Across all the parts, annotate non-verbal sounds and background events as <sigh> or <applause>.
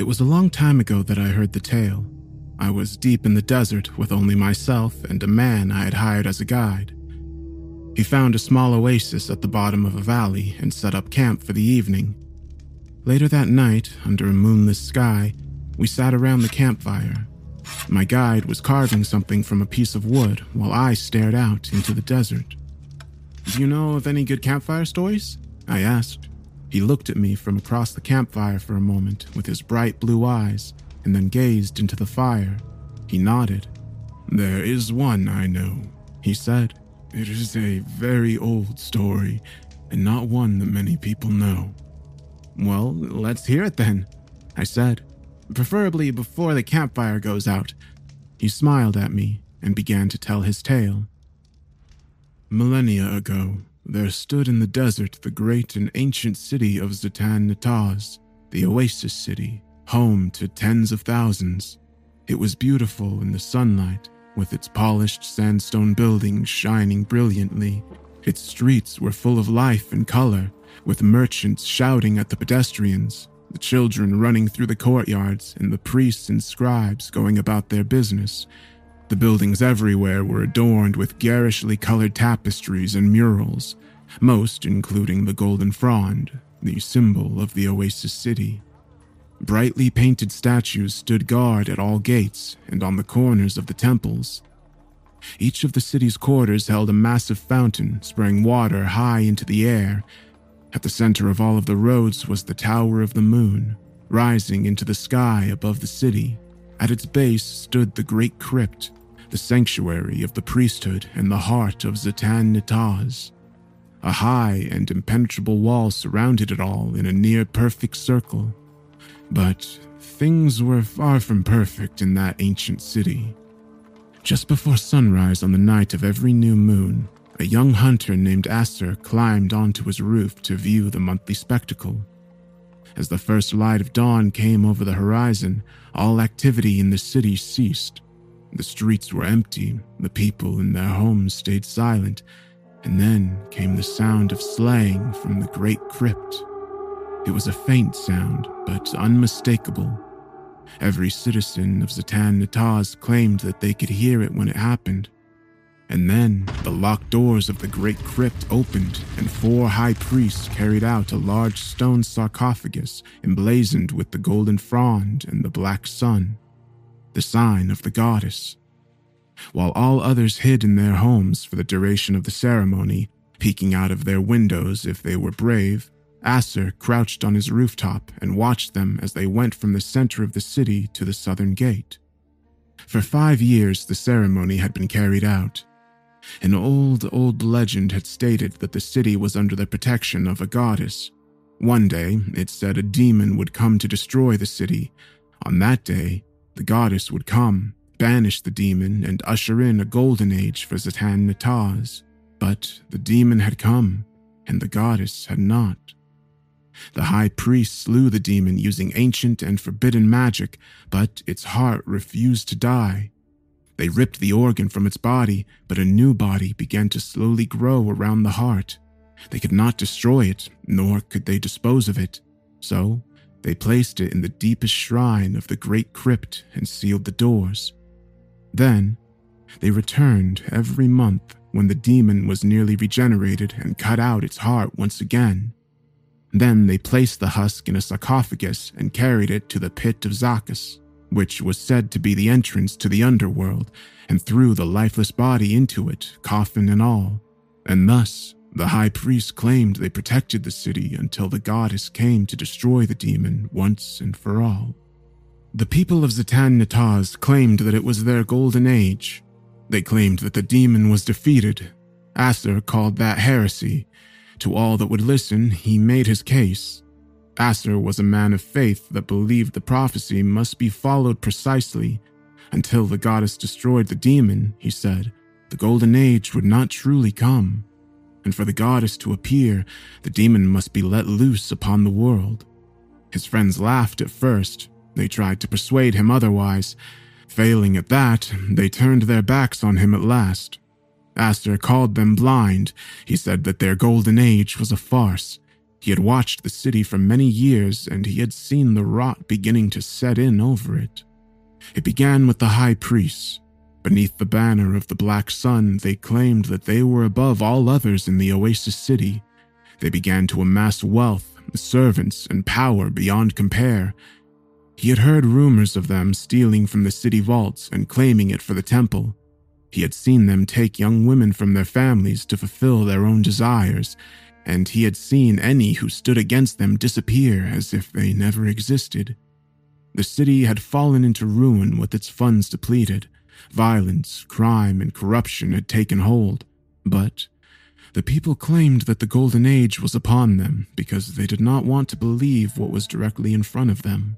It was a long time ago that I heard the tale. I was deep in the desert with only myself and a man I had hired as a guide. He found a small oasis at the bottom of a valley and set up camp for the evening. Later that night, under a moonless sky, we sat around the campfire. My guide was carving something from a piece of wood while I stared out into the desert. Do you know of any good campfire stories? I asked. He looked at me from across the campfire for a moment with his bright blue eyes and then gazed into the fire. He nodded. There is one I know, he said. It is a very old story and not one that many people know. Well, let's hear it then, I said, preferably before the campfire goes out. He smiled at me and began to tell his tale. Millennia ago, there stood in the desert the great and ancient city of Zatan Nataz, the Oasis City, home to tens of thousands. It was beautiful in the sunlight, with its polished sandstone buildings shining brilliantly. Its streets were full of life and color, with merchants shouting at the pedestrians, the children running through the courtyards, and the priests and scribes going about their business. The buildings everywhere were adorned with garishly colored tapestries and murals, most including the Golden Frond, the symbol of the Oasis City. Brightly painted statues stood guard at all gates and on the corners of the temples. Each of the city's quarters held a massive fountain spraying water high into the air. At the center of all of the roads was the Tower of the Moon, rising into the sky above the city. At its base stood the Great Crypt, the sanctuary of the priesthood and the heart of Zatan Nataz. A high and impenetrable wall surrounded it all in a near perfect circle. But things were far from perfect in that ancient city. Just before sunrise on the night of every new moon, a young hunter named Asser climbed onto his roof to view the monthly spectacle. As the first light of dawn came over the horizon, all activity in the city ceased. The streets were empty, the people in their homes stayed silent, and then came the sound of slaying from the great crypt. It was a faint sound, but unmistakable. Every citizen of Zatan Nataz claimed that they could hear it when it happened. And then the locked doors of the great crypt opened, and four high priests carried out a large stone sarcophagus emblazoned with the golden frond and the black sun, the sign of the goddess. While all others hid in their homes for the duration of the ceremony, peeking out of their windows if they were brave, Asser crouched on his rooftop and watched them as they went from the center of the city to the southern gate. For five years, the ceremony had been carried out. An old, old legend had stated that the city was under the protection of a goddess. One day, it said a demon would come to destroy the city. On that day, the goddess would come, banish the demon, and usher in a golden age for Zatan Nataz. But the demon had come, and the goddess had not. The high priest slew the demon using ancient and forbidden magic, but its heart refused to die. They ripped the organ from its body, but a new body began to slowly grow around the heart. They could not destroy it, nor could they dispose of it. So they placed it in the deepest shrine of the great crypt and sealed the doors. Then they returned every month when the demon was nearly regenerated and cut out its heart once again. Then they placed the husk in a sarcophagus and carried it to the pit of Zacchus, which was said to be the entrance to the underworld, and threw the lifeless body into it, coffin and all. And thus, the high priest claimed they protected the city until the goddess came to destroy the demon once and for all. The people of Zatan Nataz claimed that it was their golden age. They claimed that the demon was defeated. Asser called that heresy to all that would listen, he made his case. Asser was a man of faith that believed the prophecy must be followed precisely. Until the goddess destroyed the demon, he said, the golden age would not truly come. And for the goddess to appear, the demon must be let loose upon the world. His friends laughed at first. They tried to persuade him otherwise. Failing at that, they turned their backs on him at last. Asser called them blind. He said that their golden age was a farce. He had watched the city for many years and he had seen the rot beginning to set in over it. It began with the high priests. Beneath the banner of the Black Sun, they claimed that they were above all others in the Oasis City. They began to amass wealth, servants, and power beyond compare. He had heard rumors of them stealing from the city vaults and claiming it for the temple. He had seen them take young women from their families to fulfill their own desires, and he had seen any who stood against them disappear as if they never existed. The city had fallen into ruin with its funds depleted. Violence, crime, and corruption had taken hold, but the people claimed that the Golden Age was upon them because they did not want to believe what was directly in front of them.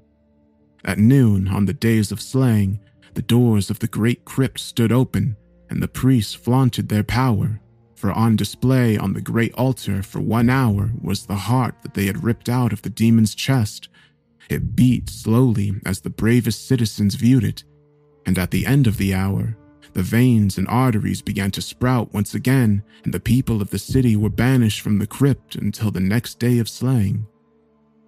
At noon, on the days of slaying, the doors of the great crypt stood open, and the priests flaunted their power, for on display on the great altar for one hour was the heart that they had ripped out of the demon's chest. It beat slowly as the bravest citizens viewed it, and at the end of the hour, the veins and arteries began to sprout once again, and the people of the city were banished from the crypt until the next day of slaying.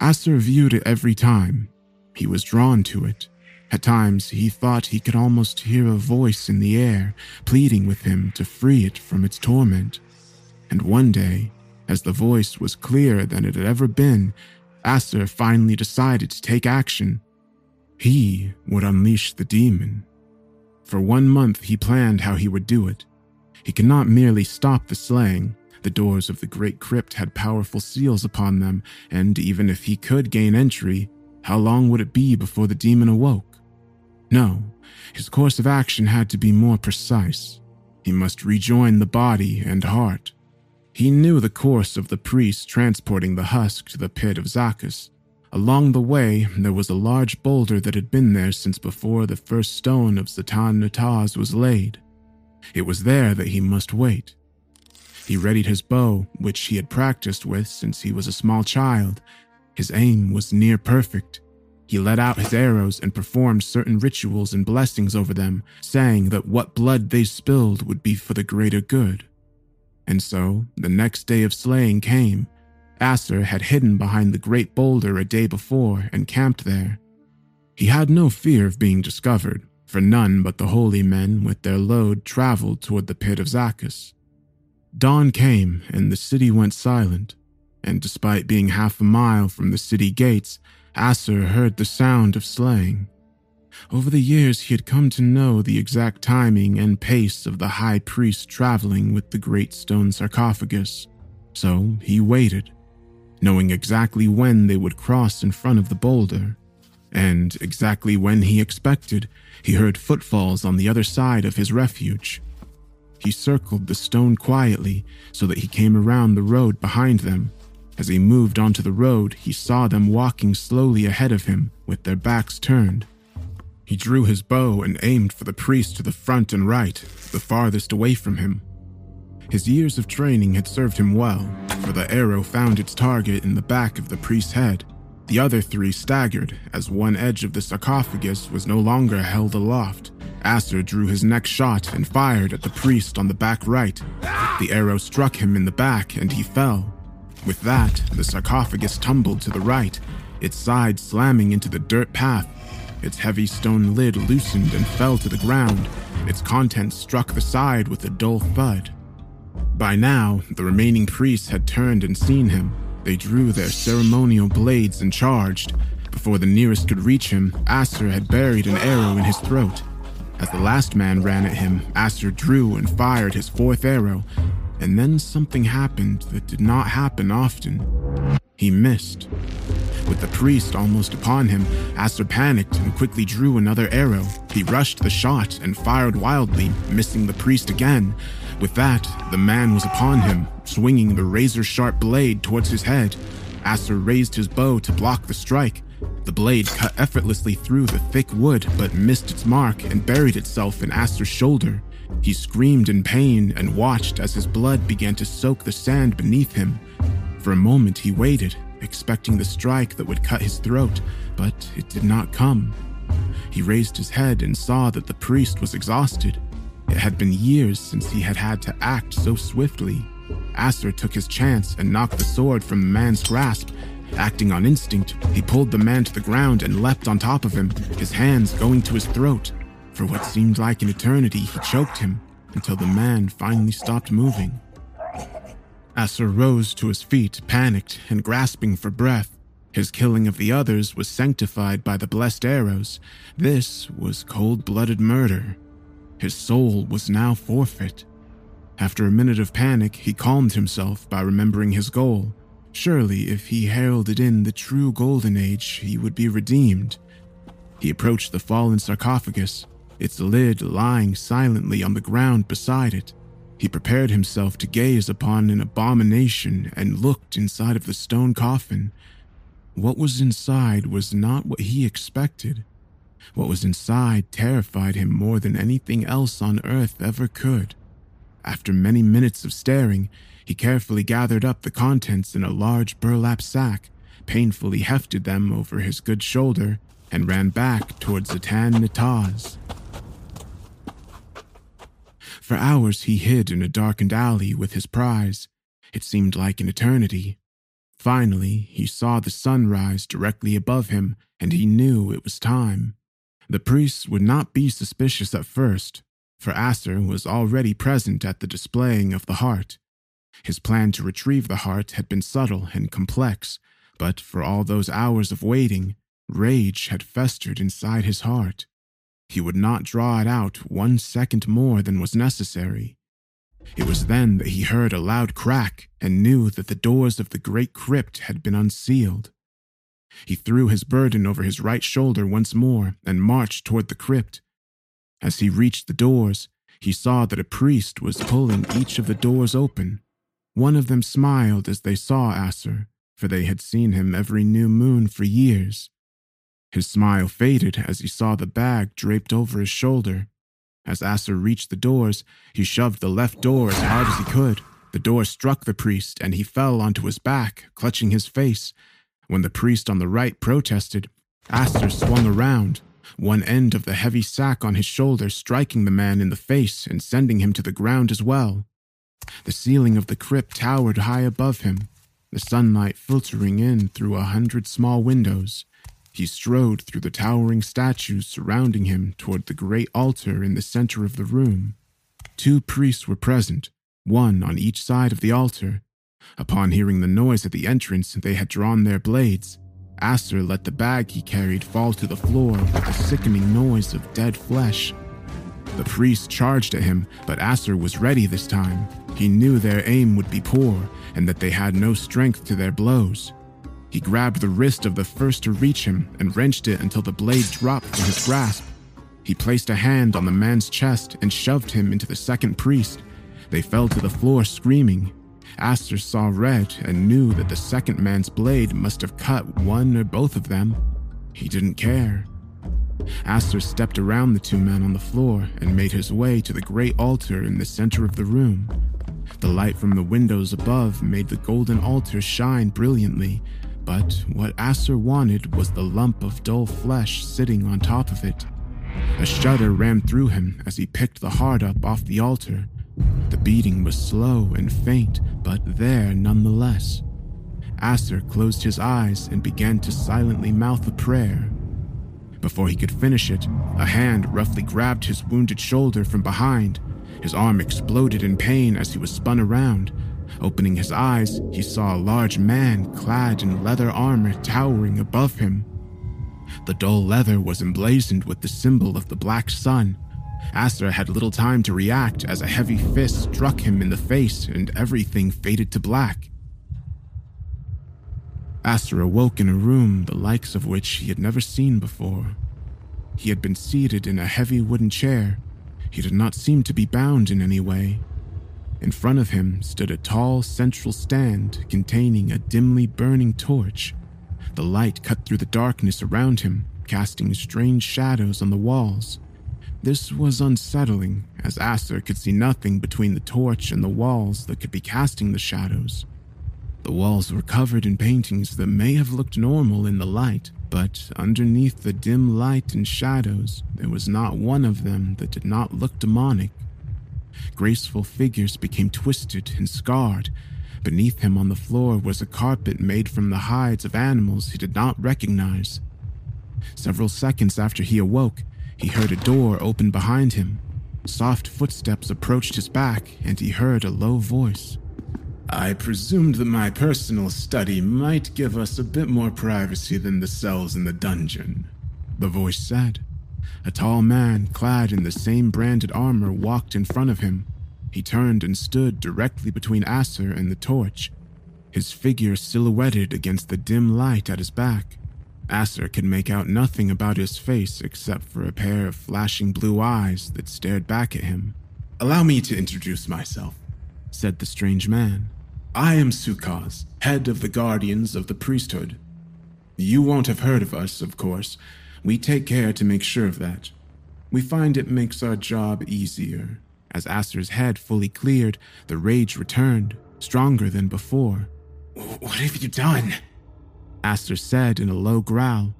Acer viewed it every time. He was drawn to it. At times, he thought he could almost hear a voice in the air pleading with him to free it from its torment. And one day, as the voice was clearer than it had ever been, Acer finally decided to take action. He would unleash the demon. For one month, he planned how he would do it. He could not merely stop the slaying. The doors of the great crypt had powerful seals upon them, and even if he could gain entry, how long would it be before the demon awoke? No, his course of action had to be more precise. He must rejoin the body and heart. He knew the course of the priest transporting the husk to the pit of Zacchus, Along the way, there was a large boulder that had been there since before the first stone of Zatan Nataz was laid. It was there that he must wait. He readied his bow, which he had practiced with since he was a small child. His aim was near perfect. He let out his arrows and performed certain rituals and blessings over them, saying that what blood they spilled would be for the greater good. And so, the next day of slaying came, Acer had hidden behind the great boulder a day before and camped there. He had no fear of being discovered, for none but the holy men with their load traveled toward the pit of Zacchus. Dawn came and the city went silent, and despite being half a mile from the city gates, Acer heard the sound of slaying. Over the years, he had come to know the exact timing and pace of the high priest traveling with the great stone sarcophagus, so he waited knowing exactly when they would cross in front of the boulder. And exactly when he expected, he heard footfalls on the other side of his refuge. He circled the stone quietly so that he came around the road behind them. As he moved onto the road, he saw them walking slowly ahead of him with their backs turned. He drew his bow and aimed for the priest to the front and right, the farthest away from him. His years of training had served him well, for the arrow found its target in the back of the priest's head. The other three staggered as one edge of the sarcophagus was no longer held aloft. Acer drew his next shot and fired at the priest on the back right. The arrow struck him in the back and he fell. With that, the sarcophagus tumbled to the right, its side slamming into the dirt path. Its heavy stone lid loosened and fell to the ground. Its contents struck the side with a dull thud. By now, the remaining priests had turned and seen him. They drew their ceremonial blades and charged. Before the nearest could reach him, Acer had buried an arrow in his throat. As the last man ran at him, Acer drew and fired his fourth arrow, and then something happened that did not happen often. He missed. With the priest almost upon him, Acer panicked and quickly drew another arrow. He rushed the shot and fired wildly, missing the priest again. With that, the man was upon him, swinging the razor sharp blade towards his head. Acer raised his bow to block the strike. The blade cut effortlessly through the thick wood, but missed its mark and buried itself in Acer's shoulder. He screamed in pain and watched as his blood began to soak the sand beneath him. For a moment, he waited, expecting the strike that would cut his throat, but it did not come. He raised his head and saw that the priest was exhausted. It had been years since he had had to act so swiftly. Aster took his chance and knocked the sword from the man's grasp. Acting on instinct, he pulled the man to the ground and leapt on top of him, his hands going to his throat. For what seemed like an eternity, he choked him until the man finally stopped moving. Aster rose to his feet, panicked and grasping for breath. His killing of the others was sanctified by the blessed arrows. This was cold blooded murder. His soul was now forfeit. After a minute of panic, he calmed himself by remembering his goal. Surely, if he heralded in the true Golden Age, he would be redeemed. He approached the fallen sarcophagus, its lid lying silently on the ground beside it. He prepared himself to gaze upon an abomination and looked inside of the stone coffin. What was inside was not what he expected. What was inside terrified him more than anything else on earth ever could. After many minutes of staring, he carefully gathered up the contents in a large burlap sack, painfully hefted them over his good shoulder, and ran back towards Zatan Nataz. For hours he hid in a darkened alley with his prize. It seemed like an eternity. Finally, he saw the sun rise directly above him, and he knew it was time. The priests would not be suspicious at first, for Aster was already present at the displaying of the heart. His plan to retrieve the heart had been subtle and complex, but for all those hours of waiting, rage had festered inside his heart. He would not draw it out one second more than was necessary. It was then that he heard a loud crack and knew that the doors of the great crypt had been unsealed. He threw his burden over his right shoulder once more and marched toward the crypt. As he reached the doors, he saw that a priest was pulling each of the doors open. One of them smiled as they saw Aster, for they had seen him every new moon for years. His smile faded as he saw the bag draped over his shoulder as Aster reached the doors, he shoved the left door as hard as he could. The door struck the priest, and he fell onto his back, clutching his face. When the priest on the right protested, Aster swung around, one end of the heavy sack on his shoulder striking the man in the face and sending him to the ground as well. The ceiling of the crypt towered high above him, the sunlight filtering in through a hundred small windows. He strode through the towering statues surrounding him toward the great altar in the center of the room. Two priests were present, one on each side of the altar. Upon hearing the noise at the entrance, they had drawn their blades. Aster let the bag he carried fall to the floor with a sickening noise of dead flesh. The priests charged at him, but Aster was ready this time. He knew their aim would be poor and that they had no strength to their blows. He grabbed the wrist of the first to reach him and wrenched it until the blade dropped from his grasp. He placed a hand on the man's chest and shoved him into the second priest. They fell to the floor screaming. Aster saw red and knew that the second man's blade must have cut one or both of them. He didn't care. Aster stepped around the two men on the floor and made his way to the great altar in the center of the room. The light from the windows above made the golden altar shine brilliantly, but what Aster wanted was the lump of dull flesh sitting on top of it. A shudder ran through him as he picked the heart up off the altar. The beating was slow and faint, but there nonetheless. Aster closed his eyes and began to silently mouth a prayer. Before he could finish it, a hand roughly grabbed his wounded shoulder from behind. His arm exploded in pain as he was spun around, Opening his eyes, he saw a large man clad in leather armor towering above him. The dull leather was emblazoned with the symbol of the Black Sun. Aster had little time to react as a heavy fist struck him in the face and everything faded to black. Aster awoke in a room the likes of which he had never seen before. He had been seated in a heavy wooden chair. He did not seem to be bound in any way. In front of him stood a tall central stand containing a dimly burning torch. The light cut through the darkness around him, casting strange shadows on the walls. This was unsettling, as Aster could see nothing between the torch and the walls that could be casting the shadows. The walls were covered in paintings that may have looked normal in the light, but underneath the dim light and shadows, there was not one of them that did not look demonic. Graceful figures became twisted and scarred. Beneath him on the floor was a carpet made from the hides of animals he did not recognize. Several seconds after he awoke, he heard a door open behind him. Soft footsteps approached his back, and he heard a low voice. I presumed that my personal study might give us a bit more privacy than the cells in the dungeon, the voice said. A tall man, clad in the same branded armor, walked in front of him. He turned and stood directly between Acer and the torch, his figure silhouetted against the dim light at his back. Acer could make out nothing about his face except for a pair of flashing blue eyes that stared back at him. Allow me to introduce myself, said the strange man. I am Sukaz, head of the Guardians of the Priesthood. You won't have heard of us, of course. We take care to make sure of that. We find it makes our job easier. As Acer's head fully cleared, the rage returned, stronger than before. What have you done? Aster said in a low growl.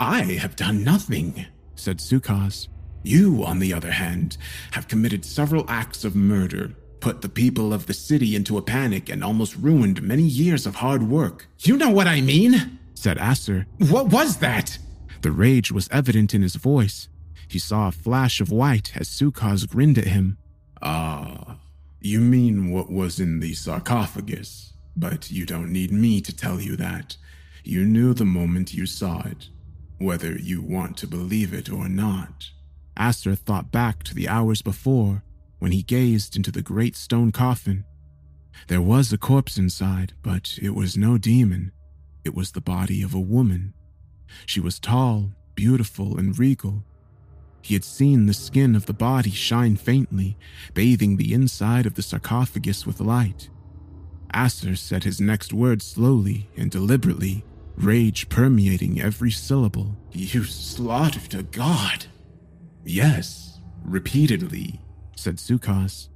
I have done nothing, said Sukaz. You, on the other hand, have committed several acts of murder, put the people of the city into a panic, and almost ruined many years of hard work. You know what I mean, said Aster. What was that? The rage was evident in his voice. He saw a flash of white as Sukaz grinned at him. Ah, you mean what was in the sarcophagus, but you don't need me to tell you that. You knew the moment you saw it, whether you want to believe it or not. Aster thought back to the hours before when he gazed into the great stone coffin. There was a corpse inside, but it was no demon. It was the body of a woman. She was tall, beautiful, and regal. He had seen the skin of the body shine faintly, bathing the inside of the sarcophagus with light. Acer said his next words slowly and deliberately, rage permeating every syllable. You slaughtered a god. Yes, repeatedly, said Sukaz.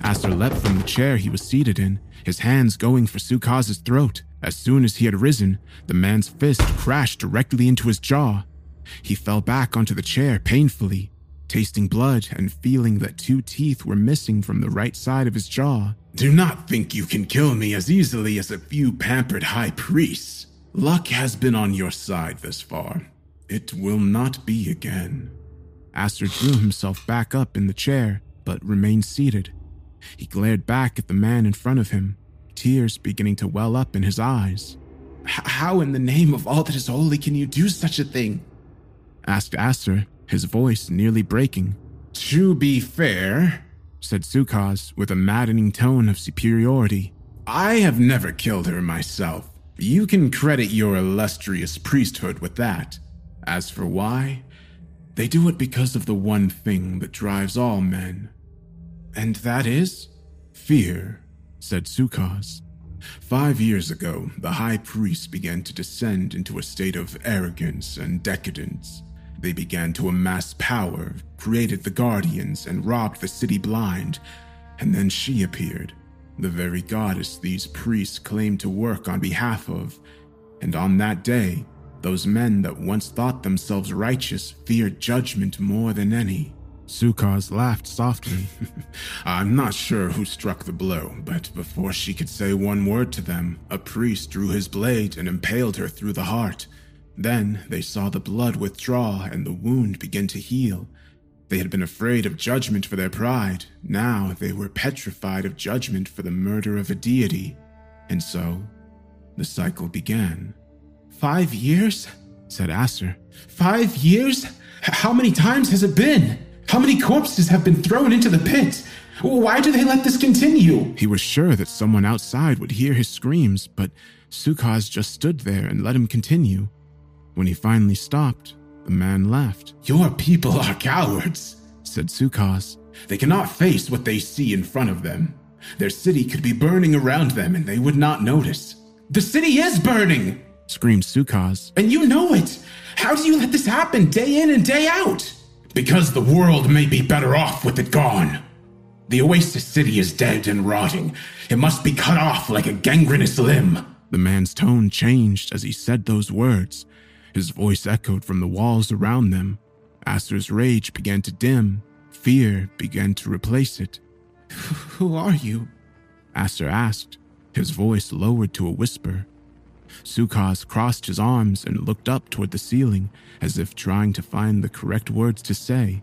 Aster leapt from the chair he was seated in, his hands going for Sukaz's throat. As soon as he had risen, the man's fist crashed directly into his jaw. He fell back onto the chair painfully, tasting blood and feeling that two teeth were missing from the right side of his jaw. Do not think you can kill me as easily as a few pampered high priests. Luck has been on your side thus far. It will not be again. Aster drew himself back up in the chair, but remained seated. He glared back at the man in front of him, tears beginning to well up in his eyes. How in the name of all that is holy can you do such a thing? asked Aster, his voice nearly breaking. To be fair, said Sukaz with a maddening tone of superiority, I have never killed her myself. You can credit your illustrious priesthood with that. As for why, they do it because of the one thing that drives all men. And that is? Fear, said Sukaz. Five years ago, the high priests began to descend into a state of arrogance and decadence. They began to amass power, created the guardians, and robbed the city blind. And then she appeared, the very goddess these priests claimed to work on behalf of. And on that day, those men that once thought themselves righteous feared judgment more than any. Sukaz laughed softly. <laughs> I'm not sure who struck the blow, but before she could say one word to them, a priest drew his blade and impaled her through the heart. Then they saw the blood withdraw and the wound begin to heal. They had been afraid of judgment for their pride. Now they were petrified of judgment for the murder of a deity. And so, the cycle began. Five years? said Acer. Five years? How many times has it been? How many corpses have been thrown into the pit? Why do they let this continue? He was sure that someone outside would hear his screams, but Sukaz just stood there and let him continue. When he finally stopped, the man laughed. Your people are cowards, said Sukaz. They cannot face what they see in front of them. Their city could be burning around them and they would not notice. The city is burning, screamed Sukaz. And you know it. How do you let this happen day in and day out? Because the world may be better off with it gone. The Oasis City is dead and rotting. It must be cut off like a gangrenous limb. The man's tone changed as he said those words. His voice echoed from the walls around them. Aster's rage began to dim. Fear began to replace it. <laughs> Who are you? Aster asked, his voice lowered to a whisper. Sukaz crossed his arms and looked up toward the ceiling as if trying to find the correct words to say.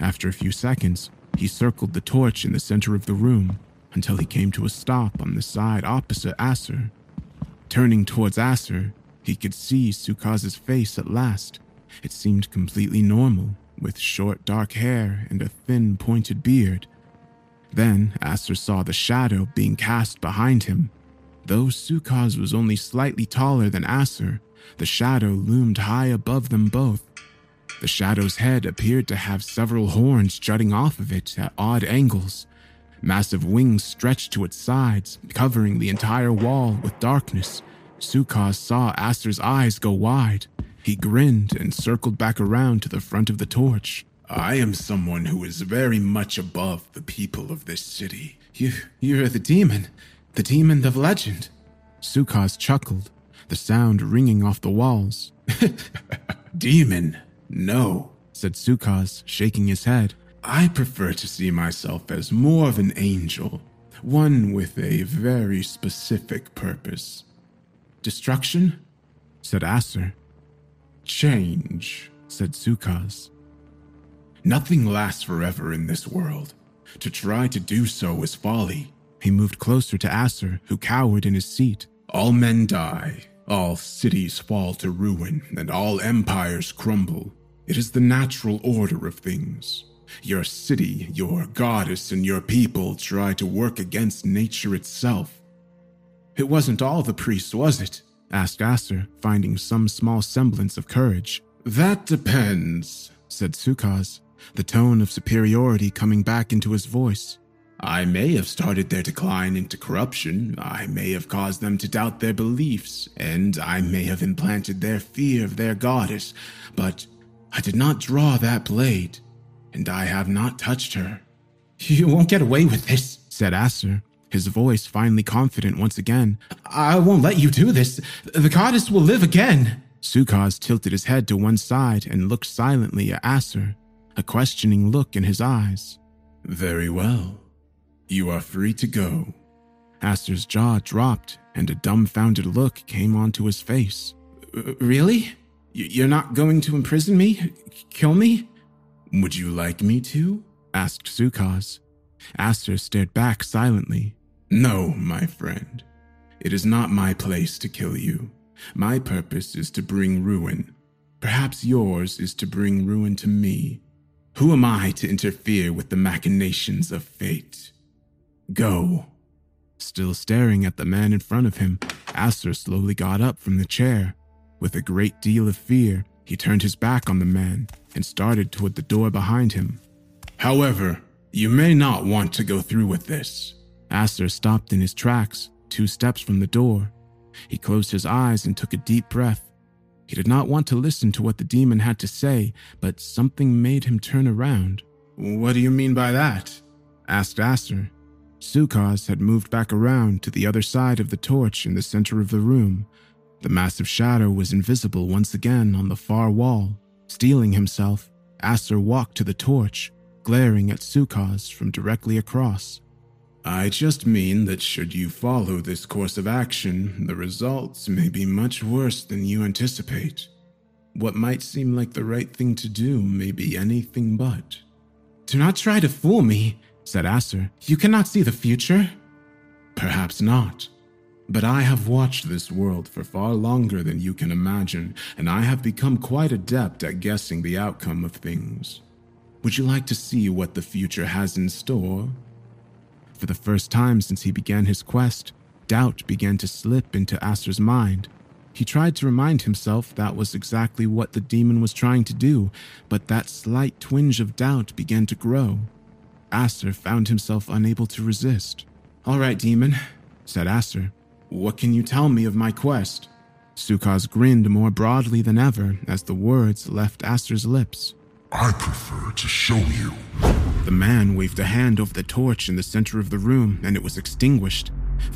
After a few seconds, he circled the torch in the center of the room until he came to a stop on the side opposite Acer. Turning towards Acer, he could see Sukaz's face at last. It seemed completely normal, with short dark hair and a thin pointed beard. Then Acer saw the shadow being cast behind him. Though Sukaz was only slightly taller than Acer, the shadow loomed high above them both. The shadow's head appeared to have several horns jutting off of it at odd angles. Massive wings stretched to its sides, covering the entire wall with darkness. Sukaz saw Acer's eyes go wide. He grinned and circled back around to the front of the torch. I am someone who is very much above the people of this city. You, you're the demon, the demon of legend. Sukaz chuckled, the sound ringing off the walls. <laughs> demon? No, said Sukaz, shaking his head. I prefer to see myself as more of an angel, one with a very specific purpose. Destruction? said Acer. Change, said Sukaz. Nothing lasts forever in this world. To try to do so is folly. He moved closer to Acer, who cowered in his seat. All men die, all cities fall to ruin, and all empires crumble. It is the natural order of things. Your city, your goddess, and your people try to work against nature itself. It wasn't all the priests, was it? asked Acer, finding some small semblance of courage. That depends, said Sukaz the tone of superiority coming back into his voice. I may have started their decline into corruption, I may have caused them to doubt their beliefs, and I may have implanted their fear of their goddess, but I did not draw that blade, and I have not touched her. You won't get away with this, said Acer, his voice finally confident once again. I won't let you do this. The goddess will live again. Sukaz tilted his head to one side and looked silently at Acer a questioning look in his eyes. Very well. You are free to go. Acer's jaw dropped and a dumbfounded look came onto his face. Really? You're not going to imprison me? Kill me? Would you like me to? asked Sukaz. Acer stared back silently. No, my friend. It is not my place to kill you. My purpose is to bring ruin. Perhaps yours is to bring ruin to me who am I to interfere with the machinations of fate? Go. Still staring at the man in front of him, Acer slowly got up from the chair. With a great deal of fear, he turned his back on the man and started toward the door behind him. However, you may not want to go through with this. Acer stopped in his tracks, two steps from the door. He closed his eyes and took a deep breath. He did not want to listen to what the demon had to say, but something made him turn around. What do you mean by that? asked Acer. Sukaz had moved back around to the other side of the torch in the center of the room. The massive shadow was invisible once again on the far wall. Steeling himself, Acer walked to the torch, glaring at Sukaz from directly across. I just mean that should you follow this course of action, the results may be much worse than you anticipate. What might seem like the right thing to do may be anything but. Do not try to fool me, said Acer. You cannot see the future. Perhaps not. But I have watched this world for far longer than you can imagine, and I have become quite adept at guessing the outcome of things. Would you like to see what the future has in store? For the first time since he began his quest, doubt began to slip into Acer's mind. He tried to remind himself that was exactly what the demon was trying to do, but that slight twinge of doubt began to grow. Acer found himself unable to resist. All right, demon, said Acer. What can you tell me of my quest? Sukaz grinned more broadly than ever as the words left Acer's lips. I prefer to show you. The man waved a hand over the torch in the center of the room, and it was extinguished.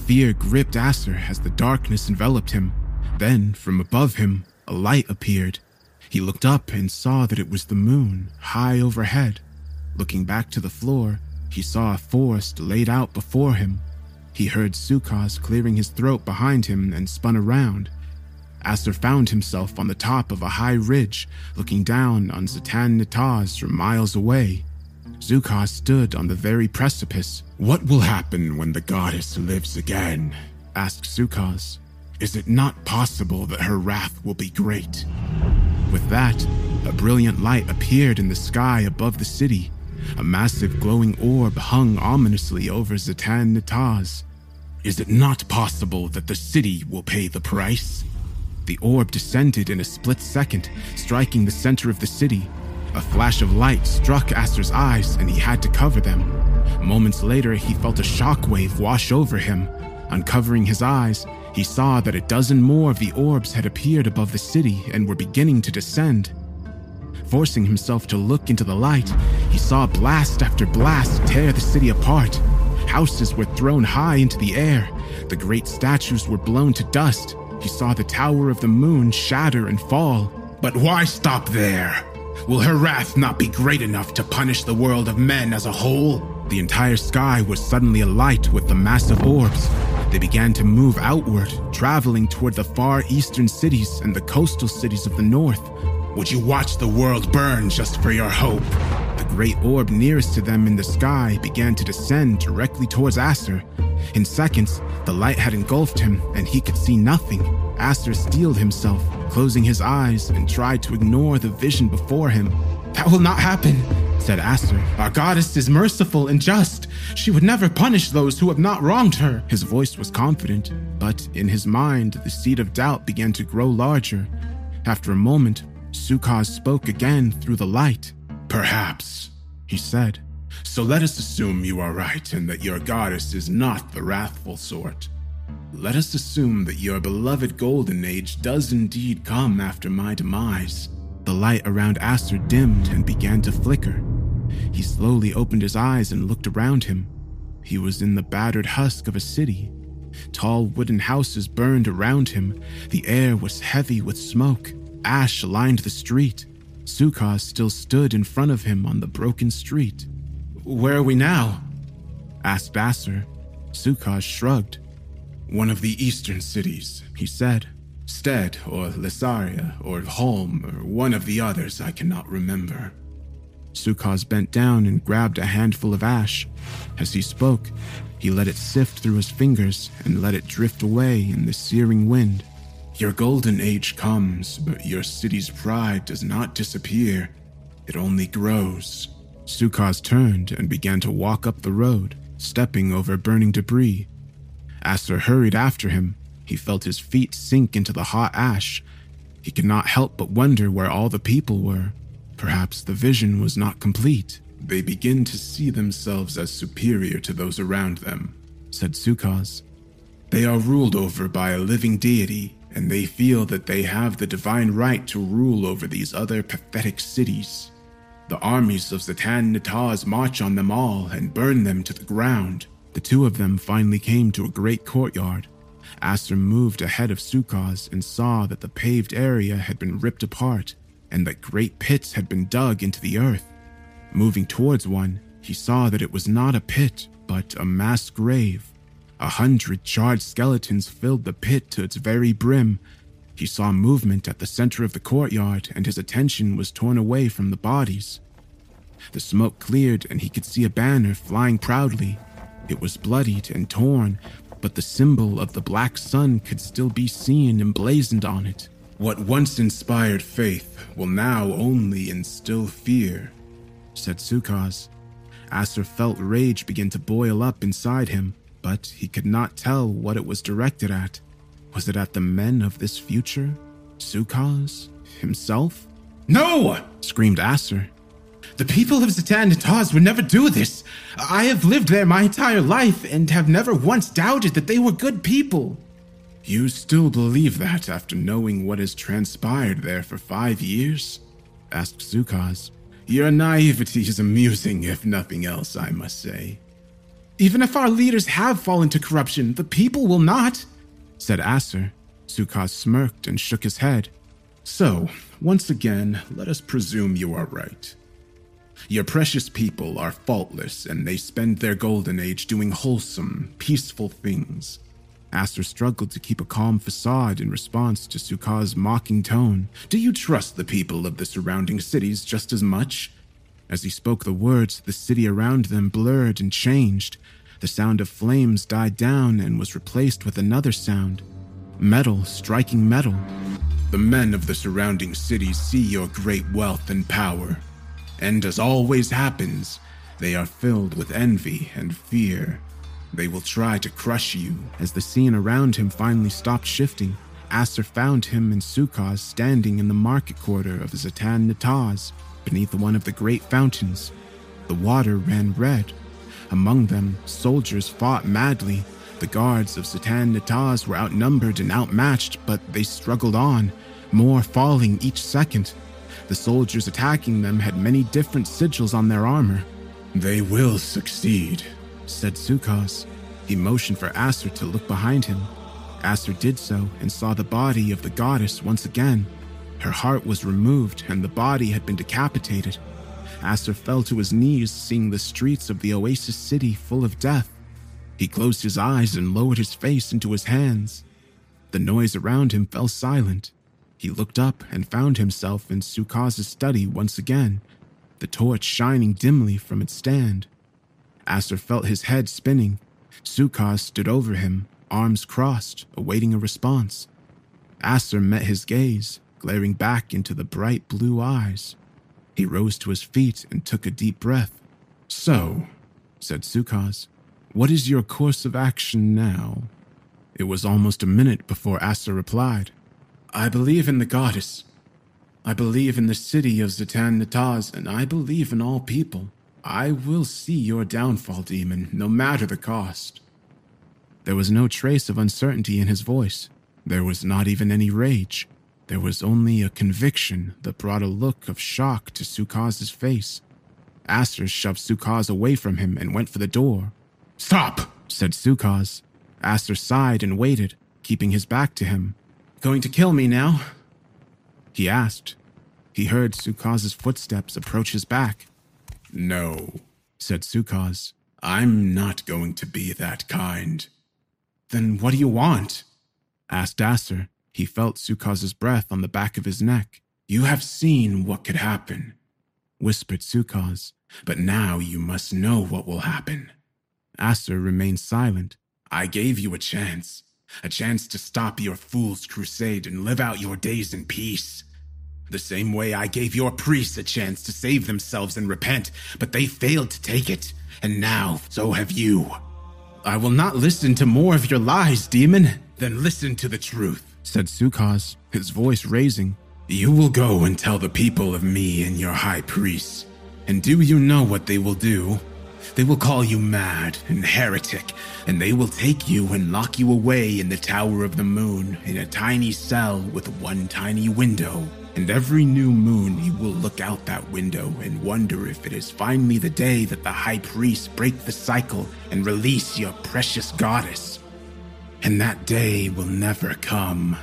Fear gripped Acer as the darkness enveloped him. Then, from above him, a light appeared. He looked up and saw that it was the moon, high overhead. Looking back to the floor, he saw a forest laid out before him. He heard Sukaz clearing his throat behind him and spun around. Aster found himself on the top of a high ridge, looking down on Zatan Nataz from miles away. Sukaz stood on the very precipice. What will happen when the goddess lives again? asked Sukaz. Is it not possible that her wrath will be great? With that, a brilliant light appeared in the sky above the city. A massive glowing orb hung ominously over Zatan Nataz. Is it not possible that the city will pay the price? The orb descended in a split second, striking the center of the city. A flash of light struck Aster's eyes, and he had to cover them. Moments later, he felt a shockwave wash over him. Uncovering his eyes, he saw that a dozen more of the orbs had appeared above the city and were beginning to descend. Forcing himself to look into the light, he saw blast after blast tear the city apart. Houses were thrown high into the air. The great statues were blown to dust. He saw the Tower of the Moon shatter and fall. But why stop there? Will her wrath not be great enough to punish the world of men as a whole? The entire sky was suddenly alight with the massive orbs. They began to move outward, traveling toward the far eastern cities and the coastal cities of the north. Would you watch the world burn just for your hope? The great orb nearest to them in the sky began to descend directly towards Aster. In seconds, the light had engulfed him and he could see nothing. Aster steeled himself, closing his eyes, and tried to ignore the vision before him. That will not happen, said Aster. Our goddess is merciful and just. She would never punish those who have not wronged her. His voice was confident, but in his mind, the seed of doubt began to grow larger. After a moment, Sukaz spoke again through the light. Perhaps, he said. So let us assume you are right and that your goddess is not the wrathful sort. Let us assume that your beloved golden age does indeed come after my demise. The light around Aster dimmed and began to flicker. He slowly opened his eyes and looked around him. He was in the battered husk of a city. Tall wooden houses burned around him. The air was heavy with smoke. Ash lined the street. Sukaz still stood in front of him on the broken street. Where are we now? asked Aster. Sukaz shrugged. One of the eastern cities, he said. Stead or Lysaria or Holm or one of the others I cannot remember. Sukaz bent down and grabbed a handful of ash. As he spoke, he let it sift through his fingers and let it drift away in the searing wind. Your golden age comes, but your city's pride does not disappear. It only grows. Sukaz turned and began to walk up the road, stepping over burning debris. Aster hurried after him. He felt his feet sink into the hot ash. He could not help but wonder where all the people were. Perhaps the vision was not complete. They begin to see themselves as superior to those around them, said Sukaz. They are ruled over by a living deity, and they feel that they have the divine right to rule over these other pathetic cities. The armies of Zatan Nataz march on them all and burn them to the ground. The two of them finally came to a great courtyard. Aster moved ahead of Sukaz and saw that the paved area had been ripped apart and that great pits had been dug into the earth. Moving towards one, he saw that it was not a pit, but a mass grave. A hundred charred skeletons filled the pit to its very brim. He saw movement at the center of the courtyard, and his attention was torn away from the bodies. The smoke cleared, and he could see a banner flying proudly. It was bloodied and torn, but the symbol of the black sun could still be seen emblazoned on it. What once inspired faith will now only instill fear, said Sukaz. Aster felt rage begin to boil up inside him, but he could not tell what it was directed at. Was it at the men of this future? Sukaz? Himself? No! screamed Aster. The people of Zatan Nataz would never do this. I have lived there my entire life and have never once doubted that they were good people. You still believe that after knowing what has transpired there for five years? asked Sukaz. Your naivety is amusing, if nothing else, I must say. Even if our leaders have fallen to corruption, the people will not, said Aster. Sukaz smirked and shook his head. So, once again, let us presume you are right. Your precious people are faultless, and they spend their golden age doing wholesome, peaceful things. Aster struggled to keep a calm facade in response to Sukaz's mocking tone. Do you trust the people of the surrounding cities just as much? As he spoke the words, the city around them blurred and changed. The sound of flames died down and was replaced with another sound metal striking metal. The men of the surrounding cities see your great wealth and power, and as always happens, they are filled with envy and fear. They will try to crush you. As the scene around him finally stopped shifting, Aster found him and Sukaz standing in the market quarter of Zatan Nataz, beneath one of the great fountains. The water ran red. Among them, soldiers fought madly. The guards of Zatan Nataz were outnumbered and outmatched, but they struggled on, more falling each second. The soldiers attacking them had many different sigils on their armor. They will succeed, said Sukaz. He motioned for Aster to look behind him. Aster did so and saw the body of the goddess once again. Her heart was removed and the body had been decapitated. Aster fell to his knees, seeing the streets of the oasis city full of death. He closed his eyes and lowered his face into his hands. The noise around him fell silent. He looked up and found himself in Sukaz's study once again, the torch shining dimly from its stand. Aster felt his head spinning. Sukaz stood over him, arms crossed, awaiting a response. Aster met his gaze, glaring back into the bright blue eyes. He rose to his feet and took a deep breath. So, said Sukaz, what is your course of action now? It was almost a minute before Aster replied. I believe in the goddess. I believe in the city of Zatan Nataz, and I believe in all people. I will see your downfall, demon, no matter the cost. There was no trace of uncertainty in his voice. There was not even any rage. There was only a conviction that brought a look of shock to Sukaz's face. Aster shoved Sukaz away from him and went for the door. Stop, said Sukaz. Aster sighed and waited, keeping his back to him. Going to kill me now? He asked. He heard Sukaz's footsteps approach his back. No, said Sukaz. I'm not going to be that kind. Then what do you want? asked Aster. He felt Sukaz's breath on the back of his neck. You have seen what could happen, whispered Sukaz. But now you must know what will happen. Aster remained silent. I gave you a chance. A chance to stop your fool's crusade and live out your days in peace. The same way I gave your priests a chance to save themselves and repent, but they failed to take it. And now, so have you. I will not listen to more of your lies, demon. Then listen to the truth, said Sukaz, his voice raising. You will go and tell the people of me and your high priests. And do you know what they will do? They will call you mad and heretic, and they will take you and lock you away in the Tower of the Moon in a tiny cell with one tiny window. And every new moon you will look out that window and wonder if it is finally the day that the high priests break the cycle and release your precious goddess. And that day will never come.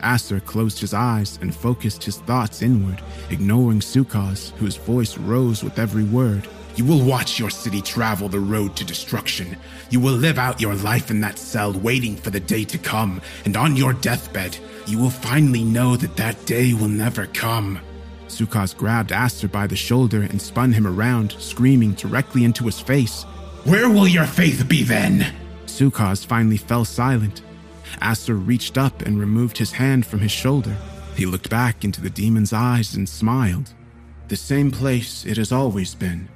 Aster closed his eyes and focused his thoughts inward, ignoring Sukaz, whose voice rose with every word. You will watch your city travel the road to destruction. You will live out your life in that cell waiting for the day to come, and on your deathbed, you will finally know that that day will never come. Sukaz grabbed Aster by the shoulder and spun him around, screaming directly into his face. Where will your faith be then? Sukaz finally fell silent. Aster reached up and removed his hand from his shoulder. He looked back into the demon's eyes and smiled. The same place it has always been,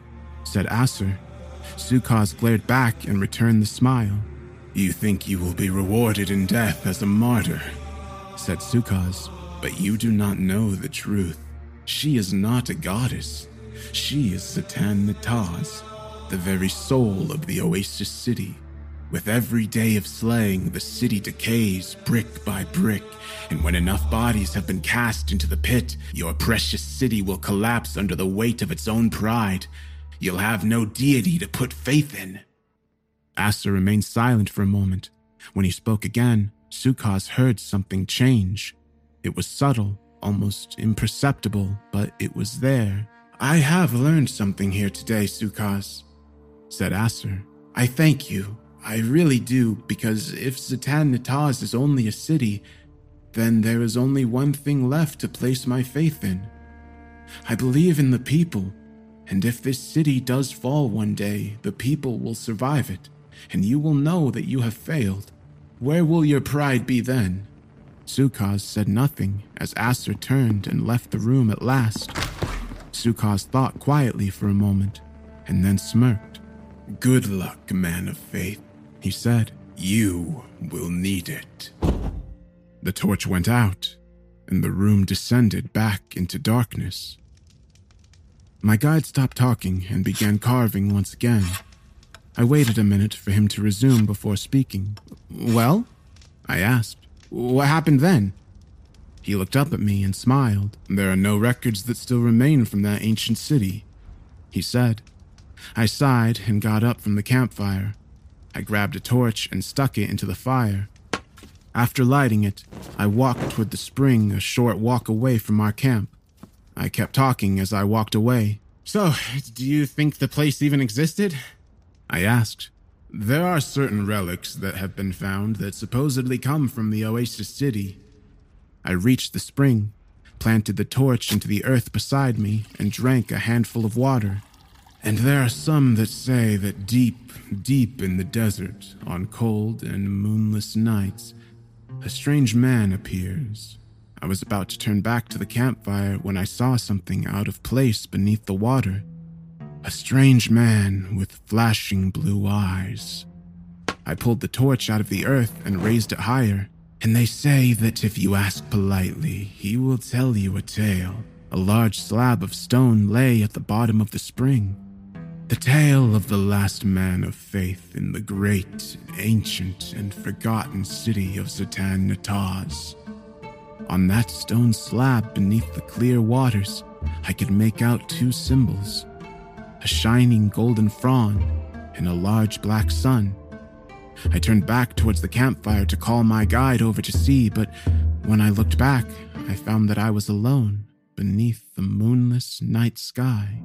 said Aster. Sukaz glared back and returned the smile. You think you will be rewarded in death as a martyr, said Sukaz. But you do not know the truth. She is not a goddess. She is Zatan Nataz, the very soul of the Oasis City. With every day of slaying, the city decays brick by brick, and when enough bodies have been cast into the pit, your precious city will collapse under the weight of its own pride. You'll have no deity to put faith in. Aster remained silent for a moment. When he spoke again, Sukaz heard something change. It was subtle, almost imperceptible, but it was there, I have learned something here today, Sukaz, said Aster. I thank you. I really do, because if Zatan Nataz is only a city, then there is only one thing left to place my faith in. I believe in the people, and if this city does fall one day, the people will survive it, and you will know that you have failed. Where will your pride be then? Sukaz said nothing as Aster turned and left the room at last. Sukaz thought quietly for a moment and then smirked. Good luck, man of faith, he said. You will need it. The torch went out, and the room descended back into darkness. My guide stopped talking and began carving once again. I waited a minute for him to resume before speaking. Well? I asked. What happened then? He looked up at me and smiled. There are no records that still remain from that ancient city, he said. I sighed and got up from the campfire. I grabbed a torch and stuck it into the fire. After lighting it, I walked toward the spring a short walk away from our camp. I kept talking as I walked away. So, do you think the place even existed? I asked. There are certain relics that have been found that supposedly come from the Oasis City. I reached the spring, planted the torch into the earth beside me, and drank a handful of water. And there are some that say that deep, deep in the desert, on cold and moonless nights, a strange man appears. I was about to turn back to the campfire when I saw something out of place beneath the water. A strange man with flashing blue eyes. I pulled the torch out of the earth and raised it higher, and they say that if you ask politely, he will tell you a tale. A large slab of stone lay at the bottom of the spring. The tale of the last man of faith in the great, ancient, and forgotten city of Zatan Nataz. On that stone slab beneath the clear waters, I could make out two symbols a shining golden frond, and a large black sun. I turned back towards the campfire to call my guide over to see, but when I looked back, I found that I was alone beneath the moonless night sky.